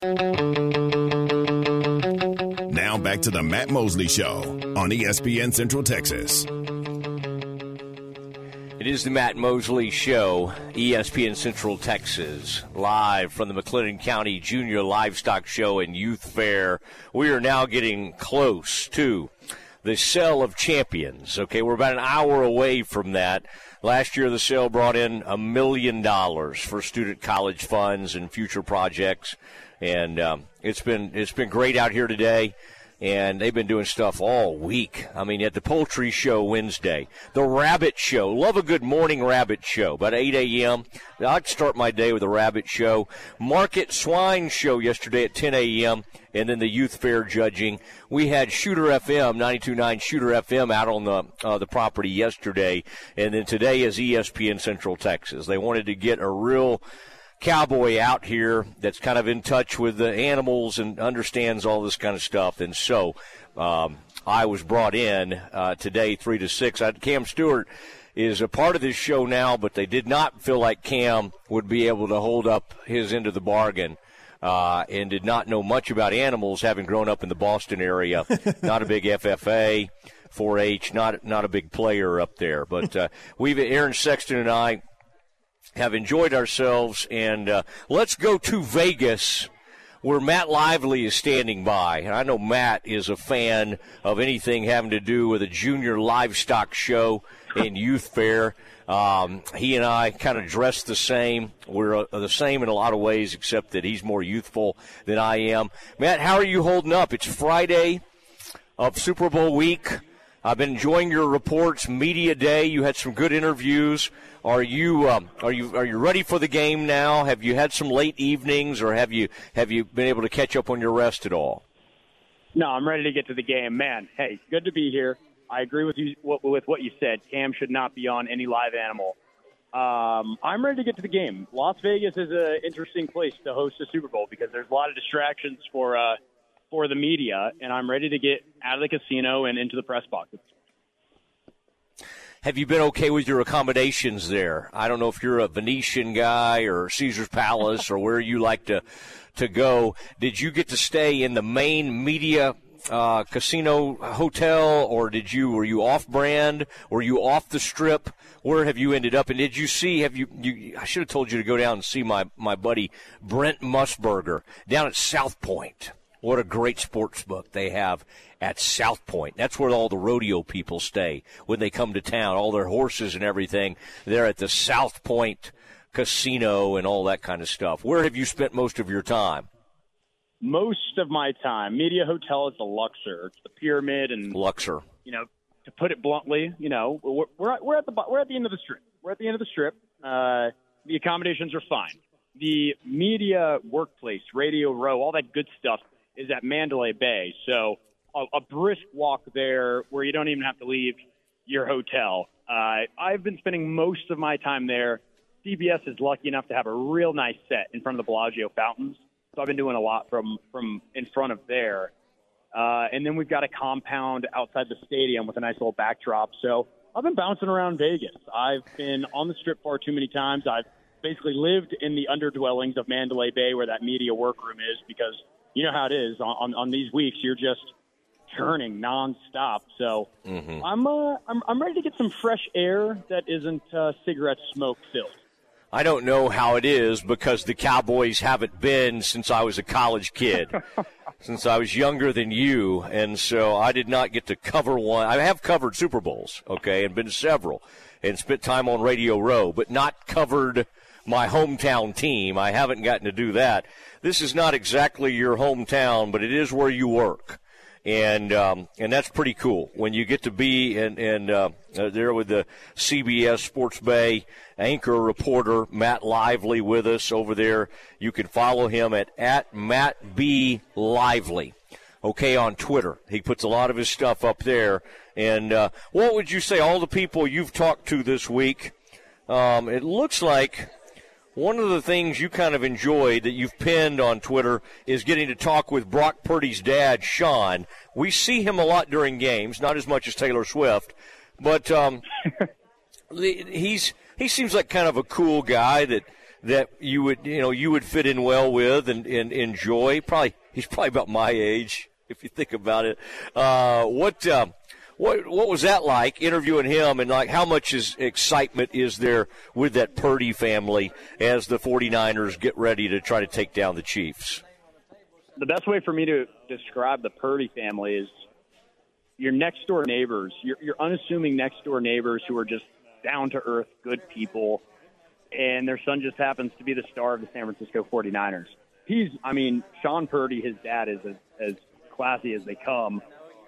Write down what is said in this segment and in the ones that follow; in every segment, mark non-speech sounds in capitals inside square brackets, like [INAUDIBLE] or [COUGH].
Now back to the Matt Mosley Show on ESPN Central Texas. It is the Matt Mosley Show, ESPN Central Texas, live from the McLennan County Junior Livestock Show and Youth Fair. We are now getting close to the Sale of Champions. Okay, we're about an hour away from that. Last year, the sale brought in a million dollars for student college funds and future projects, and um, it's been it's been great out here today and they've been doing stuff all week. I mean, at the poultry show Wednesday, the rabbit show. Love a good morning rabbit show. About 8 a.m. I'd start my day with a rabbit show. Market swine show yesterday at 10 a.m. And then the youth fair judging. We had Shooter FM 92.9 Shooter FM out on the uh, the property yesterday, and then today is ESPN Central Texas. They wanted to get a real cowboy out here that's kind of in touch with the animals and understands all this kind of stuff. And so um, I was brought in uh, today, three to six. I, Cam Stewart is a part of this show now, but they did not feel like Cam would be able to hold up his end of the bargain. Uh, and did not know much about animals, having grown up in the Boston area. [LAUGHS] not a big FFA, 4-H, not not a big player up there. But uh, we've Aaron Sexton and I have enjoyed ourselves, and uh, let's go to Vegas where Matt Lively is standing by. And I know Matt is a fan of anything having to do with a junior livestock show and youth fair. Um, he and I kind of dress the same. We're uh, the same in a lot of ways, except that he's more youthful than I am. Matt, how are you holding up? It's Friday of Super Bowl week. I've been enjoying your reports. Media day, you had some good interviews. Are you um, are you are you ready for the game now? Have you had some late evenings, or have you have you been able to catch up on your rest at all? No, I'm ready to get to the game, man. Hey, good to be here. I agree with you with what you said. Cam should not be on any live animal. Um, I'm ready to get to the game. Las Vegas is an interesting place to host a Super Bowl because there's a lot of distractions for uh, for the media, and I'm ready to get out of the casino and into the press box have you been okay with your accommodations there? I don't know if you're a Venetian guy or Caesar's Palace or where you like to to go. Did you get to stay in the main media uh, casino hotel, or did you were you off brand? Were you off the strip? Where have you ended up? And did you see? Have you? you I should have told you to go down and see my my buddy Brent Musburger down at South Point. What a great sports book they have at South Point. That's where all the rodeo people stay when they come to town. All their horses and everything. They're at the South Point Casino and all that kind of stuff. Where have you spent most of your time? Most of my time, Media Hotel is the Luxor. It's the Pyramid and Luxor. You know, to put it bluntly, you know, we're we're at, we're at the we're at the end of the strip. We're at the end of the strip. Uh, the accommodations are fine. The media workplace, Radio Row, all that good stuff is at Mandalay Bay. So a, a brisk walk there where you don't even have to leave your hotel. Uh, I've been spending most of my time there. CBS is lucky enough to have a real nice set in front of the Bellagio fountains, so I've been doing a lot from from in front of there. Uh, and then we've got a compound outside the stadium with a nice little backdrop. So I've been bouncing around Vegas. I've been on the strip far too many times. I've basically lived in the underdwellings of Mandalay Bay where that media workroom is because you know how it is on, on, on these weeks. You're just turning nonstop. So mm-hmm. I'm, uh, I'm I'm ready to get some fresh air that isn't uh, cigarette smoke filled. I don't know how it is because the Cowboys haven't been since I was a college kid, [LAUGHS] since I was younger than you, and so I did not get to cover one. I have covered Super Bowls, okay, and been to several, and spent time on Radio Row, but not covered my hometown team. I haven't gotten to do that. This is not exactly your hometown, but it is where you work and um, and that's pretty cool when you get to be and and uh, uh, there with the CBS Sports Bay anchor reporter Matt Lively with us over there. You can follow him at at Matt B Lively. Okay, on Twitter, he puts a lot of his stuff up there. And uh, what would you say? All the people you've talked to this week, um, it looks like one of the things you kind of enjoyed that you've pinned on Twitter is getting to talk with Brock Purdy's dad, Sean. We see him a lot during games, not as much as Taylor Swift, but um, [LAUGHS] he's he seems like kind of a cool guy that that you would you know you would fit in well with and, and enjoy. Probably he's probably about my age if you think about it. Uh, what um, what what was that like interviewing him and like how much is excitement is there with that Purdy family as the 49ers get ready to try to take down the Chiefs? The best way for me to describe the Purdy family is your next door neighbors, your, your unassuming next door neighbors who are just down to earth, good people, and their son just happens to be the star of the San Francisco 49ers. He's, I mean, Sean Purdy, his dad, is as, as classy as they come,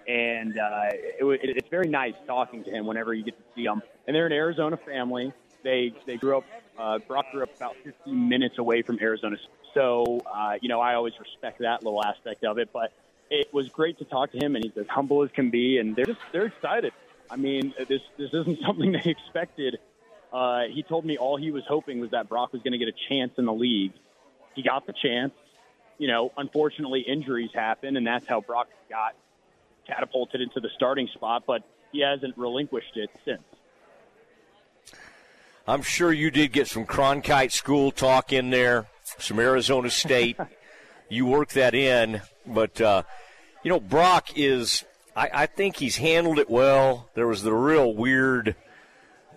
and uh, it, it, it's very nice talking to him whenever you get to see him. And they're an Arizona family. They they grew up. Uh, Brock grew up about 15 minutes away from Arizona, so uh, you know I always respect that little aspect of it. But it was great to talk to him, and he's as humble as can be, and they're just they're excited. I mean, this this isn't [LAUGHS] something they expected. Uh, he told me all he was hoping was that Brock was going to get a chance in the league. He got the chance. You know, unfortunately, injuries happen, and that's how Brock got catapulted into the starting spot. But he hasn't relinquished it since. I'm sure you did get some Cronkite school talk in there, some Arizona State. [LAUGHS] you work that in, but uh, you know, Brock is. I, I think he's handled it well. There was the real weird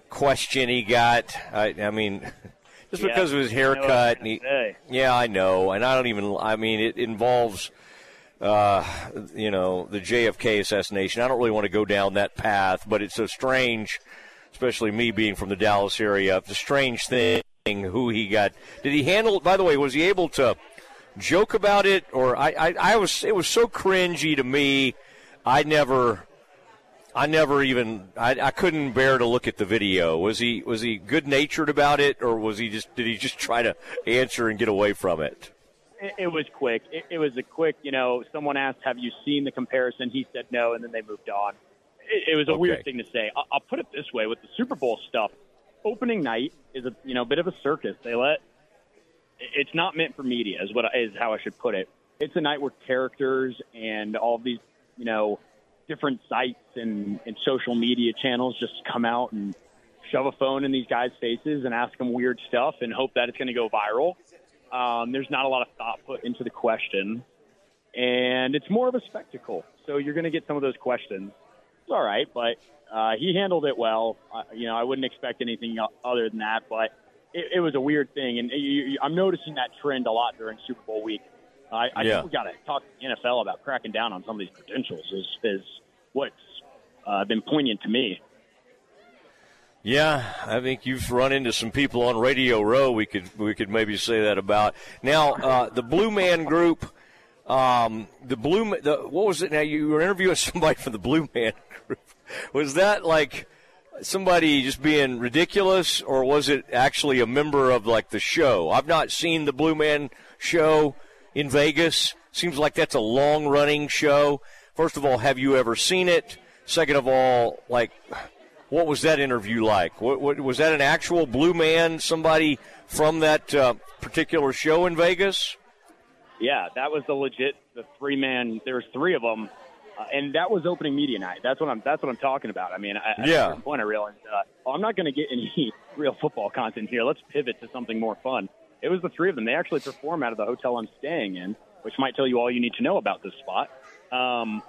question he got. I, I mean, [LAUGHS] just Yeah, because of his haircut. And he, yeah, I know, and I don't even. I mean, it involves, uh, you know, the JFK assassination. I don't really want to go down that path, but it's a strange, especially me being from the Dallas area. A strange thing who he got. Did he handle? it? By the way, was he able to joke about it, or I? I, I was. It was so cringy to me. I never. I never even I, I couldn't bear to look at the video. Was he was he good natured about it, or was he just did he just try to answer and get away from it? It, it was quick. It, it was a quick, you know, someone asked, have you seen the comparison? He said no, and then they moved on. It, it was a Okay. weird thing to say. I'll, I'll put it this way with the Super Bowl stuff. Opening night is a, you know, bit of a circus. They let, it's not meant for media is what I- how I should put it. It's a night where characters and all these, you know, different sites and, and social media channels just come out and shove a phone in these guys' faces and ask them weird stuff and hope that it's going to go viral. Um, there's not a lot of thought put into the question, and it's more of a spectacle. So you're going to get some of those questions. It's all right, but uh, he handled it well. Uh, you know, I wouldn't expect anything other than that, but it, it was a weird thing, and you, I'm noticing that trend a lot during Super Bowl week. I, I Yeah. think we got to talk to the NFL about cracking down on some of these credentials. Is is what's uh, been poignant to me. Yeah, I think you've run into some people on Radio Row. We could we could maybe say that about now. Uh, the Blue Man Group, um, the Blue the what was it? Now you were interviewing [LAUGHS] somebody from the Blue Man Group. Was that like somebody just being ridiculous, or was it actually a member of like the show? I've not seen the Blue Man show in Vegas. Seems like that's a long running show. First of all, have you ever seen it? Second of all, like what was that interview like? What, what, was that an actual blue man, somebody from that uh, particular show in Vegas? Yeah, that was the legit the three man. There was three of them, uh, and that was opening media night. That's what I'm. That's what I'm talking about. I mean, I, at Yeah. a certain point, I realized uh, oh, I'm not going to get any [LAUGHS] real football content here. Let's pivot to something more fun. It was the three of them. They actually perform out of the hotel I'm staying in, which might tell you all you need to know about this spot. Um,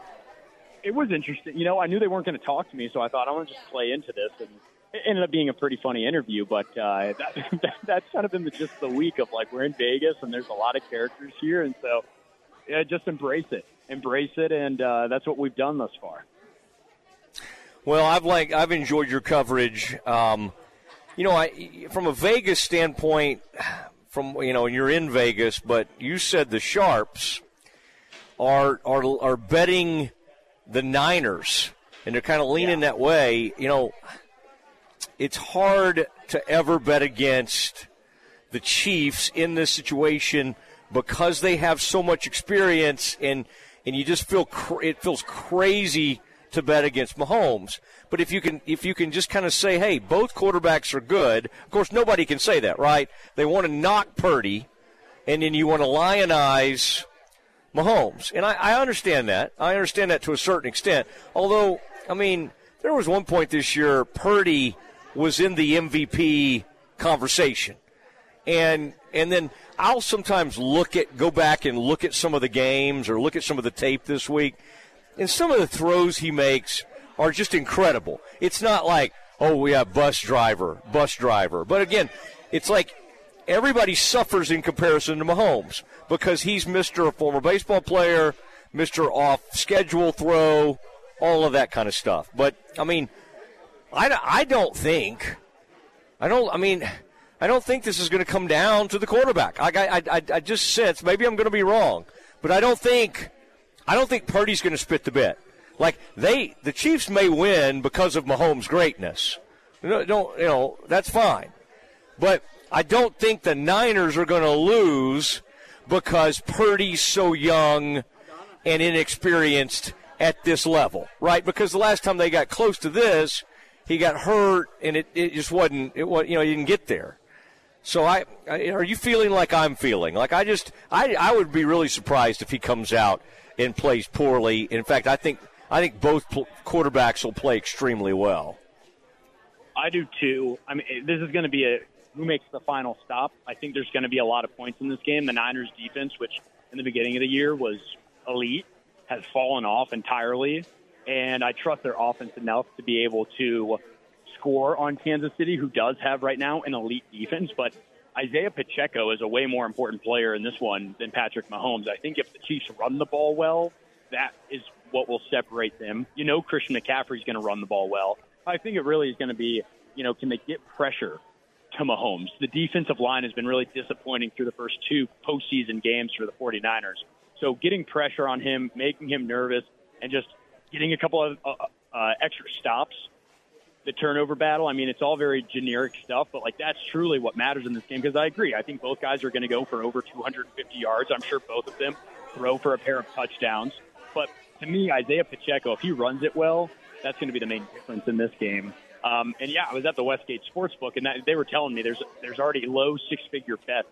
it was interesting. You know, I knew they weren't going to talk to me, so I thought I want to just play into this, and it ended up being a pretty funny interview. But uh, that, [LAUGHS] that, that's kind of been the, just the week of like we're in Vegas, and there's a lot of characters here, and so yeah, just embrace it, embrace it, and uh, that's what we've done thus far. Well, I've like I've enjoyed your coverage. Um, you know, I from a Vegas standpoint, from you know, you're in Vegas, but you said the sharps are are are betting the Niners, and they're kind of leaning that way. You know, it's hard to ever bet against the Chiefs in this situation because they have so much experience and and you just feel cr- it feels crazy to bet against Mahomes. But if you can if you can just kind of say, hey, both quarterbacks are good. Of course, nobody can say that, right? They want to knock Purdy, and then you want to lionize Mahomes. And I, I understand that. I understand that to a certain extent. Although, I mean, there was one point this year Purdy was in the MVP conversation. and and then I'll sometimes look at go back and look at some of the games or look at some of the tape this week, and some of the throws he makes are just incredible. It's not like oh we have bus driver, bus driver, but again, it's like everybody suffers in comparison to Mahomes because he's Mr. former baseball player, Mr. off schedule throw, all of that kind of stuff. But I mean, I, I don't think I don't I mean I don't think this is going to come down to the quarterback. I, I, I, I just sense maybe I'm going to be wrong, but I don't think I don't think Purdy's going to spit the bit. Like they, the Chiefs may win because of Mahomes' greatness. No, don't you know that's fine, but I don't think the Niners are going to lose because Purdy's so young and inexperienced at this level, right? Because the last time they got close to this, he got hurt and it, it just wasn't it was you know he didn't get there. So I, I, are you feeling like I'm feeling? Like I just I I would be really surprised if he comes out and plays poorly. In fact, I think I think both pl- quarterbacks will play extremely well. I do too. I mean, this is going to be a who makes the final stop. I think there's going to be a lot of points in this game. The Niners defense, which in the beginning of the year was elite, has fallen off entirely, and I trust their offense enough to be able to score on Kansas City, who does have right now an elite defense, but Isaiah Pacheco is a way more important player in this one than Patrick Mahomes. I think if the Chiefs run the ball well, that is what will separate them. You know, Christian McCaffrey is going to run the ball well. I think it really is going to be, you know, can they get pressure to Mahomes? The defensive line has been really disappointing through the first two postseason games for the 49ers. So getting pressure on him, making him nervous, and just getting a couple of uh, uh, extra stops the turnover battle. I mean, it's all very generic stuff, but like that's truly what matters in this game because I agree. I think both guys are going to go for over 250 yards. I'm sure both of them throw for a pair of touchdowns. But to me, Isaiah Pacheco, if he runs it well, that's going to be the main difference in this game. Um, and yeah, I was at the Westgate Sportsbook, and that, they were telling me there's there's already low six-figure bets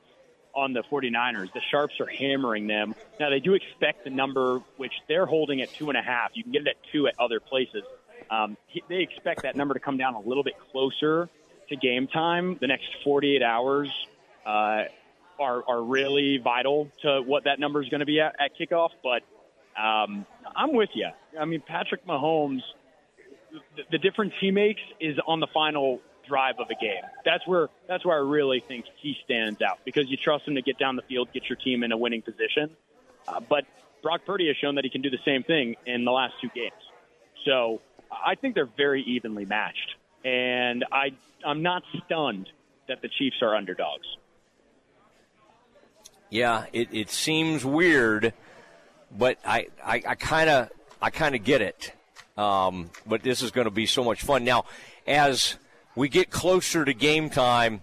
on the 49ers. The Sharps are hammering them. Now they do expect the number, which they're holding at two and a half. You can get it at two at other places. Um, they expect that number to come down a little bit closer to game time. The next 48 hours uh, are, are really vital to what that number is going to be at, at kickoff. But um, I'm with you. I mean, Patrick Mahomes, the, difference he makes is on the final drive of a game. That's where that's where I really think he stands out because you trust him to get down the field, get your team in a winning position. Uh, but Brock Purdy has shown that he can do the same thing in the last two games. So I think they're very evenly matched, and I I'm not stunned that the Chiefs are underdogs. Yeah, it, it seems weird, but I I kind of I kind of get it. Um, but this is going to be so much fun now as we get closer to game time.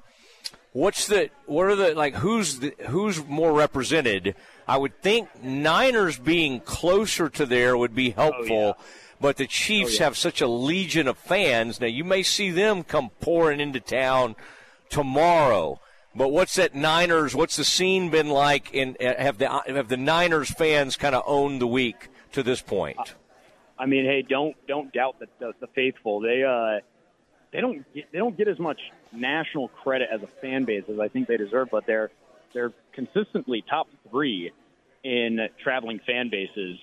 What's the what are the like who's the, who's more represented? I would think Niners being closer to there would be helpful. Oh, yeah but the Chiefs oh, yeah. have such a legion of fans. Now, you may see them come pouring into town tomorrow. But what's that Niners? What's the scene been like? In uh, have the have the Niners fans kind of owned the week to this point? I mean, hey, don't don't doubt the the, the faithful. They uh, they don't get, they don't get as much national credit as a fan base as I think they deserve, but they're they're consistently top three in traveling fan bases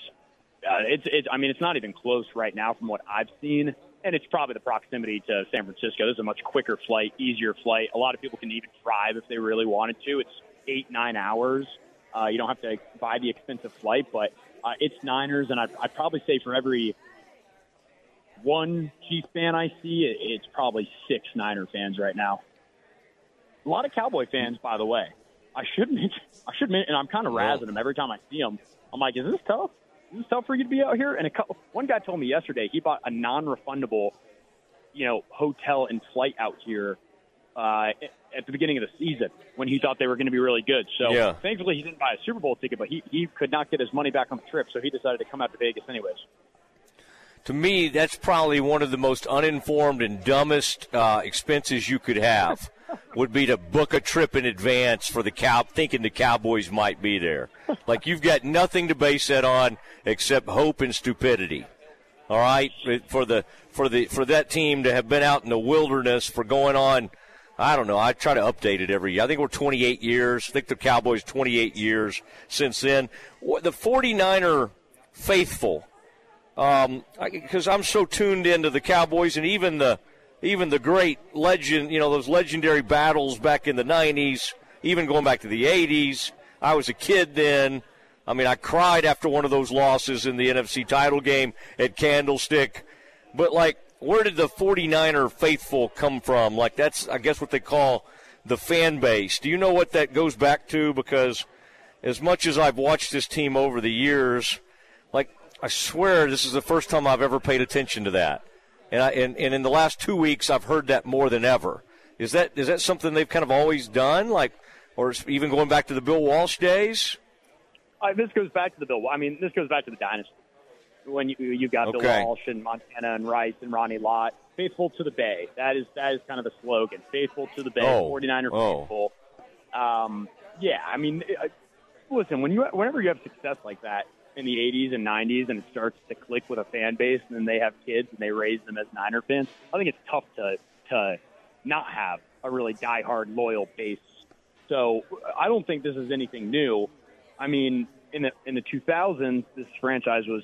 uh, it's, it's, I mean, it's not even close right now from what I've seen. And it's probably the proximity to San Francisco. This is a much quicker flight, easier flight. A lot of people can even drive if they really wanted to. It's eight, nine hours. Uh, you don't have to buy the expensive flight, but uh, it's Niners. And I'd, I'd probably say for every one Chiefs fan I see, it's probably six Niner fans right now. A lot of Cowboy fans, by the way. I should mention, I should mention, and I'm kind of razzing them every time I see them. I'm like, is this tough? it's tough for you to be out here. And a couple, one guy told me yesterday he bought a non-refundable, you know, hotel and flight out here uh, at the beginning of the season when he thought they were going to be really good. So yeah. thankfully he didn't buy a Super Bowl ticket, but he, he could not get his money back on the trip, so he decided to come out to Vegas anyways. To me, that's probably one of the most uninformed and dumbest uh, expenses you could have. [LAUGHS] would be to book a trip in advance for the cow, thinking the Cowboys might be there. Like you've got nothing to base that on except hope and stupidity. All right, for the for the for that team to have been out in the wilderness for going on I don't know. I try to update it every year. I think we're 28 years. I think the Cowboys 28 years since then. The 49er faithful, because um, I'm so tuned into the Cowboys and even the even the great legend, you know, those legendary battles back in the 90s, even going back to the 80s. I was a kid then. I mean, I cried after one of those losses in the NFC title game at Candlestick. But, like, where did the 49er faithful come from? Like, that's, I guess, what they call the fan base. Do you know what that goes back to? Because as much as I've watched this team over the years, like, I swear this is the first time I've ever paid attention to that. And, I, and, and in the last two weeks, I've heard that more than ever. Is that is that something they've kind of always done, like, or even going back to the Bill Walsh days? Uh, this goes back to the Bill. I mean, this goes back to the dynasty when you you got okay. Bill Walsh and Montana and Rice and Ronnie Lott. Faithful to the Bay. That is that is kind of the slogan. Faithful to the Bay. Oh. 49er oh. faithful. Um, yeah, I mean, uh, listen, when you whenever you have success like that in the 80s and 90s, and it starts to click with a fan base, and then they have kids and they raise them as Niner fans, I think it's tough to to not have a really diehard loyal base. So I don't think this is anything new. I mean, in the in the 2000s, this franchise was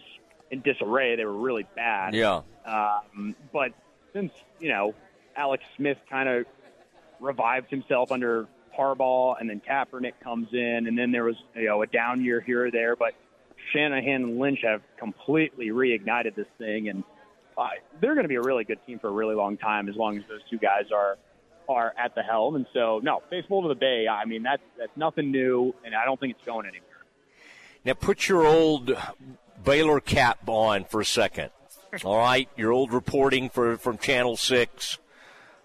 in disarray. They were really bad. Yeah. Um, but since you know Alex Smith kind of revived himself under Harbaugh, and then Kaepernick comes in, and then there was you know a down year here or there, but Shanahan and Lynch have completely reignited this thing, and uh, they're going to be a really good team for a really long time as long as those two guys are are at the helm. And so, no, faithful to the Bay. I mean, that's that's nothing new, and I don't think it's going anywhere. Now, put your old Baylor cap on for a second. [LAUGHS] All right, your old reporting for from Channel Six.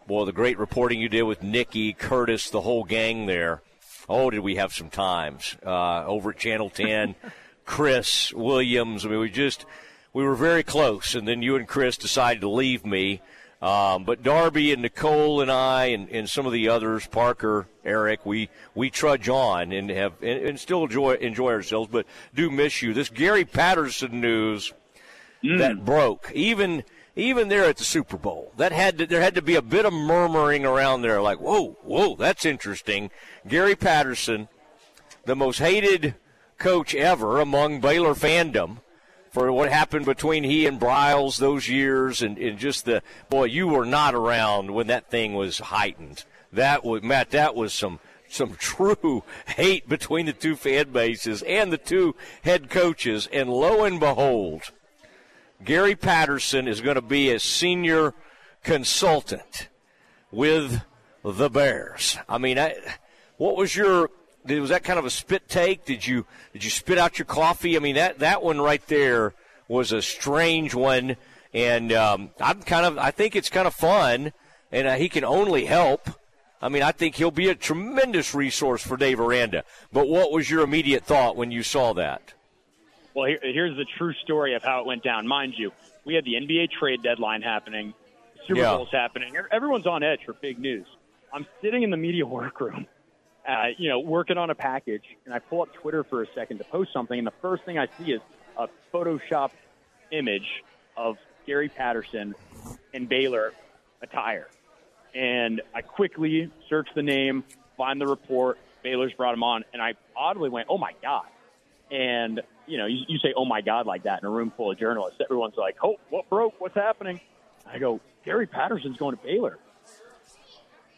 Boy, the great reporting you did with Nikki Curtis, the whole gang there. Oh, did we have some times uh, over at Channel Ten? [LAUGHS] Chris Williams. I mean, we just we were very close, and then you and Chris decided to leave me. Um, but Darby and Nicole and I and, and some of the others, Parker, Eric, we, we trudge on and have and, and still enjoy enjoy ourselves, but do miss you. This Gary Patterson news mm. that broke, even even there at the Super Bowl, that had to, there had to be a bit of murmuring around there, like whoa, whoa, that's interesting. Gary Patterson, the most hated coach ever among Baylor fandom for what happened between he and Briles those years, and, and just the boy, you were not around when that thing was heightened. That was Matt. That was some some [LAUGHS] true hate between the two fan bases and the two head coaches. And lo and behold, Gary Patterson is going to be a senior consultant with the Bears. I mean, I, what was your was that kind of a spit take? Did you did you spit out your coffee? I mean that that one right there was a strange one, and um, I'm kind of I think it's kind of fun, and uh, he can only help. I mean, I think he'll be a tremendous resource for Dave Aranda. But what was your immediate thought when you saw that? Well, here, here's the true story of how it went down. Mind you, we had the NBA trade deadline happening, Super yeah. Bowl's happening. Everyone's on edge for big news. I'm sitting in the media workroom uh, you know, working on a package, and I pull up Twitter for a second to post something, and the first thing I see is a Photoshop image of Gary Patterson and Baylor attire. And I quickly search the name, find the report. Baylor's brought him on, and I oddly went, "Oh my god!" And you know, you, you say "Oh my god" like that in a room full of journalists. Everyone's like, "Oh, what broke? What's happening?" I go, "Gary Patterson's going to Baylor."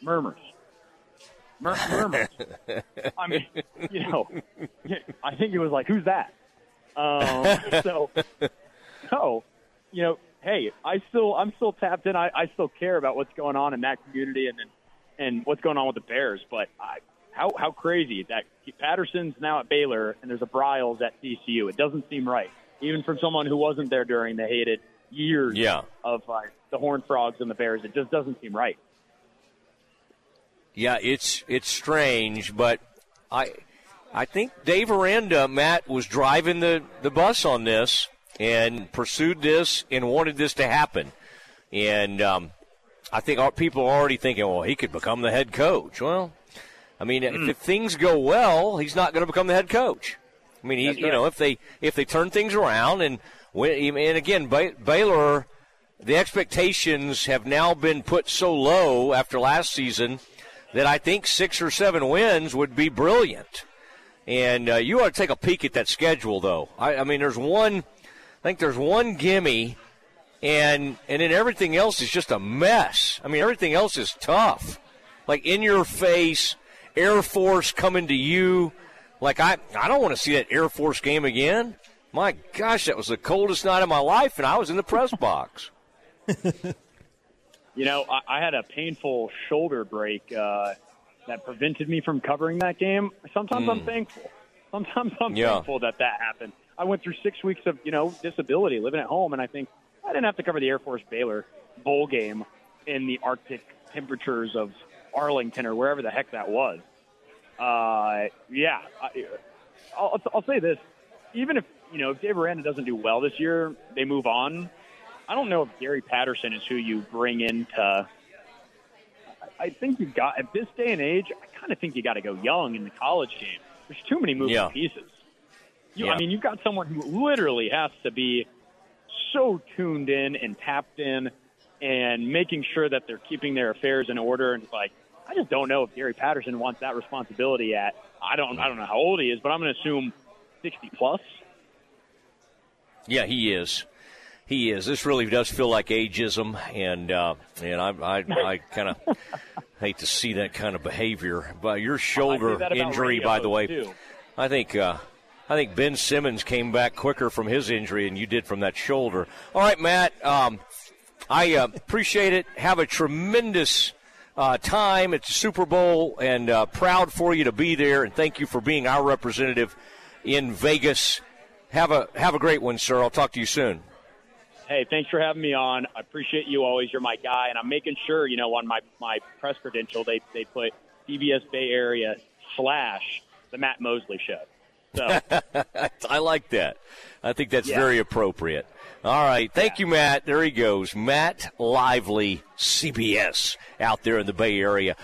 Murmurs murmurs. [LAUGHS] I mean, you know, I think it was like, who's that? Um, [LAUGHS] so, so, you know, hey, I still, I'm still tapped in. I, I still care about what's going on in that community and then, and what's going on with the Bears. But I, how how crazy that Patterson's now at Baylor and there's a Briles at TCU. It doesn't seem right, even from someone who wasn't there during the hated years yeah. of uh, the Horned Frogs and the Bears. It just doesn't seem right. Yeah, it's it's strange, but I I think Dave Aranda, Matt, was driving the, the bus on this and pursued this and wanted this to happen. And um, I think our people are already thinking, well, he could become the head coach. Well, I mean, mm. if, hmm. if, things go well, he's not going to become the head coach. I mean, he, right. you know, if they if they turn things around and when, and again, Baylor, the expectations have now been put so low after last season that I think six or seven wins would be brilliant. And uh, you ought to take a peek at that schedule, though. I, I mean, there's one, I think there's one gimme, and and then everything else is just a mess. I mean, everything else is tough, like in your face. Air Force coming to you, like I I don't want to see that Air Force game again. My gosh, that was the coldest night of my life, and I was in the press box. [LAUGHS] you know, I, I had a painful shoulder break uh, that prevented me from covering that game. Sometimes mm. I'm hmm. thankful. Sometimes I'm yeah. thankful that that happened. I went through six weeks of you know disability, living at home, and I think I didn't have to cover the Air Force Baylor bowl game in the Arctic temperatures of Arlington or wherever the heck that was. Uh, yeah, I, I'll, I'll say this: even if you know if Dave Aranda doesn't do well this year, they move on. I don't know if Gary Patterson is who you bring into. I think you got at this day and age. I kind of think you got to go young in the college game. There's too many moving yeah. pieces. You, yeah. I mean, you've got someone who literally has to be so tuned in and tapped in, and making sure that they're keeping their affairs in order. And like, I just don't know if Gary Patterson wants that responsibility at. I don't. I don't know how old he is, but I'm going to assume 60 plus. Yeah, he is he is. This really does feel like ageism, and uh, and I I, I [LAUGHS] kind of hate to see that kind of behavior. But your shoulder injury, by the way, too. I think. Uh, I think Ben Simmons came back quicker from his injury than you did from that shoulder. All right, Matt. Um, I uh, appreciate it. Have a tremendous uh, time at the Super Bowl, and uh, proud for you to be there. And thank you for being our representative in Vegas. Have a have a great one, sir. I'll talk to you soon hey, thanks for having me on. I appreciate you always. You're my guy, and I'm making sure you know on my my press credential they they put CBS Bay Area slash the Matt Mosley Show. So [LAUGHS] I like that. I think that's yeah. very appropriate. All right, thank yeah. you, Matt. There he goes, Matt Lively, CBS, out there in the Bay Area.